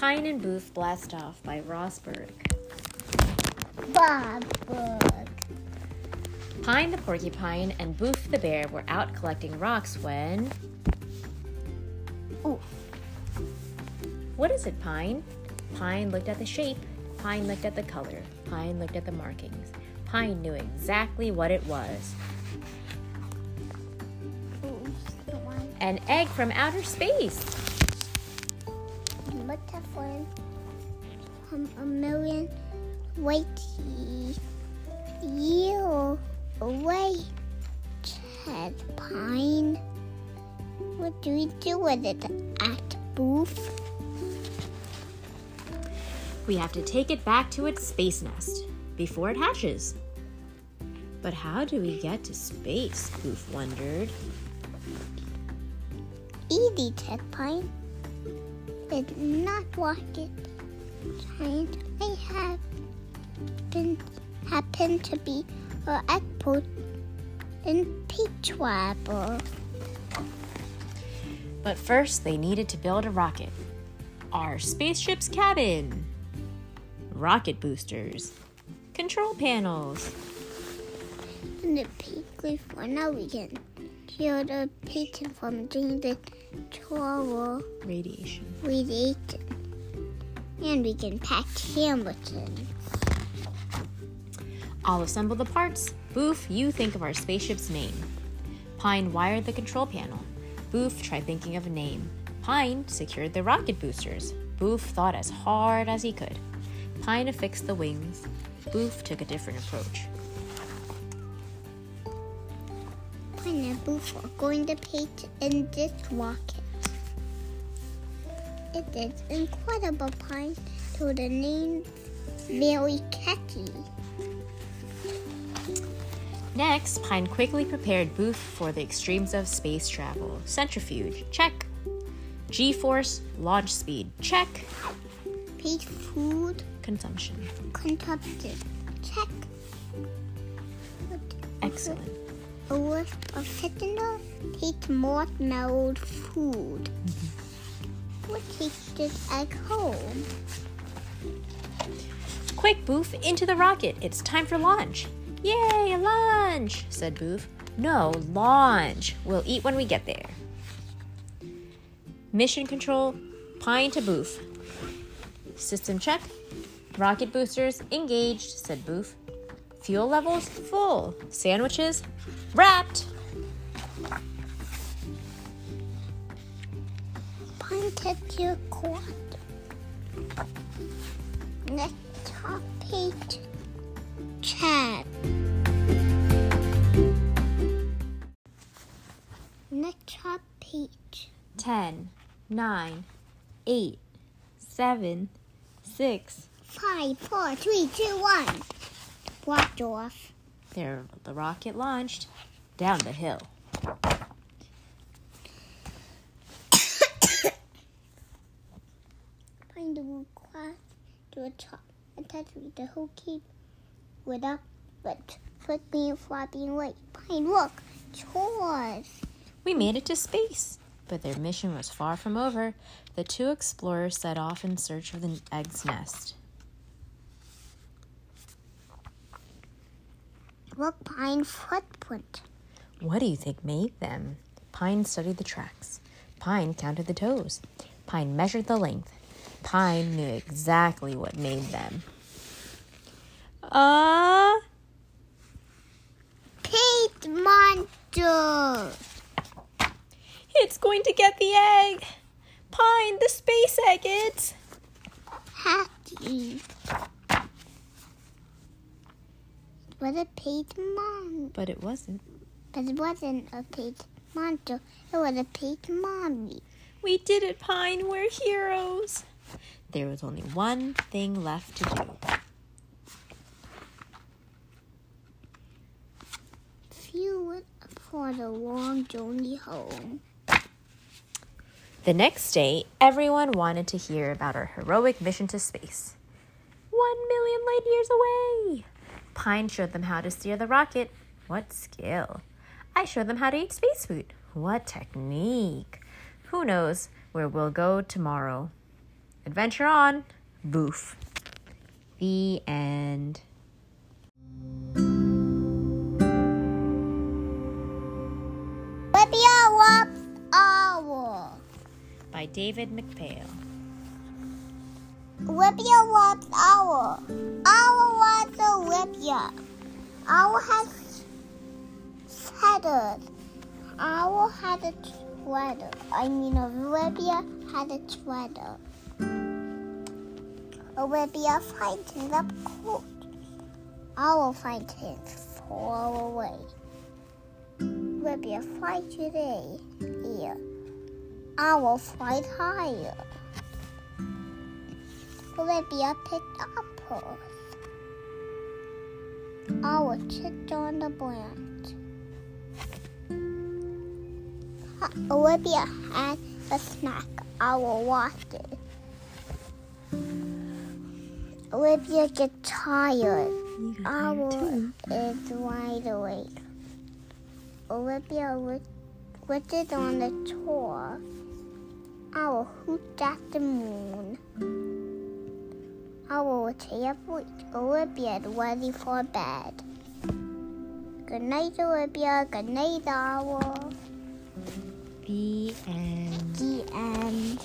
Pine and Boof Blast Off by Ross Burach. Bob Book. Pine the porcupine and Boof the bear were out collecting rocks when. Oof. What is it, Pine? Pine looked at the shape. Pine looked at the color. Pine looked at the markings. Pine knew exactly what it was one. an egg from outer space. One. Um, a million wait year away. Said Pine. What do we do with it at Boof? We have to take it back to its space nest before it hatches. But how do we get to space? Boof wondered. Easy, said Pine. Did not walk it. Giant. I have been happen to be an expert in peach travel. But first, they needed to build a rocket. Our spaceship's cabin, rocket boosters, control panels. In the peak leaf for now we can hear the peach from doing the travel Radiation. radiation. And we can pack Hamilton. I'll assemble the parts. Boof, you think of our spaceship's name. Pine wired the control panel. Boof tried thinking of a name. Pine secured the rocket boosters. Boof thought as hard as he could. Pine affixed the wings. Boof took a different approach. Pineapple for going to paint in this rocket. It is incredible pine to the name very catchy. Next, Pine quickly prepared Boof for the extremes of space travel. Centrifuge, check. G force, launch speed, check. Peach food Consumption, consumption. Check. excellent. A wisp of tetanus takes marshmallow food. What takes this egg home? Quick, Boof, into the rocket. It's time for launch. Yay, lunch, said Boof. No, lunch. We'll eat when we get there. Mission control, Pine to Boof. System check. Rocket boosters engaged, said Boof. Fuel levels full. Sandwiches wrapped. Pointed to. Next topic, Next topic. 10, 9, 8, 7, 6, 5, 4, 3, 2, 1 dropped off. There, the rocket launched down the hill. Find the wood cloth to the top and touch with the whole cape with up, but put me floppy and light. Pine, look, chores. We made it to space. But their mission was far from over. The two explorers set off in search of the egg's nest. Look, Pine footprint. What do you think made them? Pine studied the tracks. Pine counted the toes. Pine measured the length. Pine knew exactly what made them. Ah! Uh, Pete monster. it's going to get the egg! Pine, the space egg, it's. Happy. Was a paid mom, But it wasn't. but it wasn't a paid monster. It was a paid mommy. We did it, Pine. We're heroes. There was only one thing left to do. Fuel for the long journey home. The next day, everyone wanted to hear about our heroic mission to space. One million light years away! Pine showed them how to steer the rocket. What skill! I showed them how to eat space food. What technique! Who knows where we'll go tomorrow? Adventure on. Boof. The end. Olivia loves owl. By David McPhail. Loves owl. Owl Olivia. Owl has feathers. Owl had a sweater. I mean, Olivia had a sweater. Olivia finds it up cold. Owl finds it far away. Olivia flies today. Here. Owl flies higher. Olivia picked apples. Owl sits on the branch. Uh, Olivia had a snack. I will watched it. Olivia gets tired. Owl is wide awake. Olivia witches on the tour. Owl hoots at the moon. Owl will say a voice. Olivia ready for bed. Good night, Olivia. Good night, Owl. The end. The end.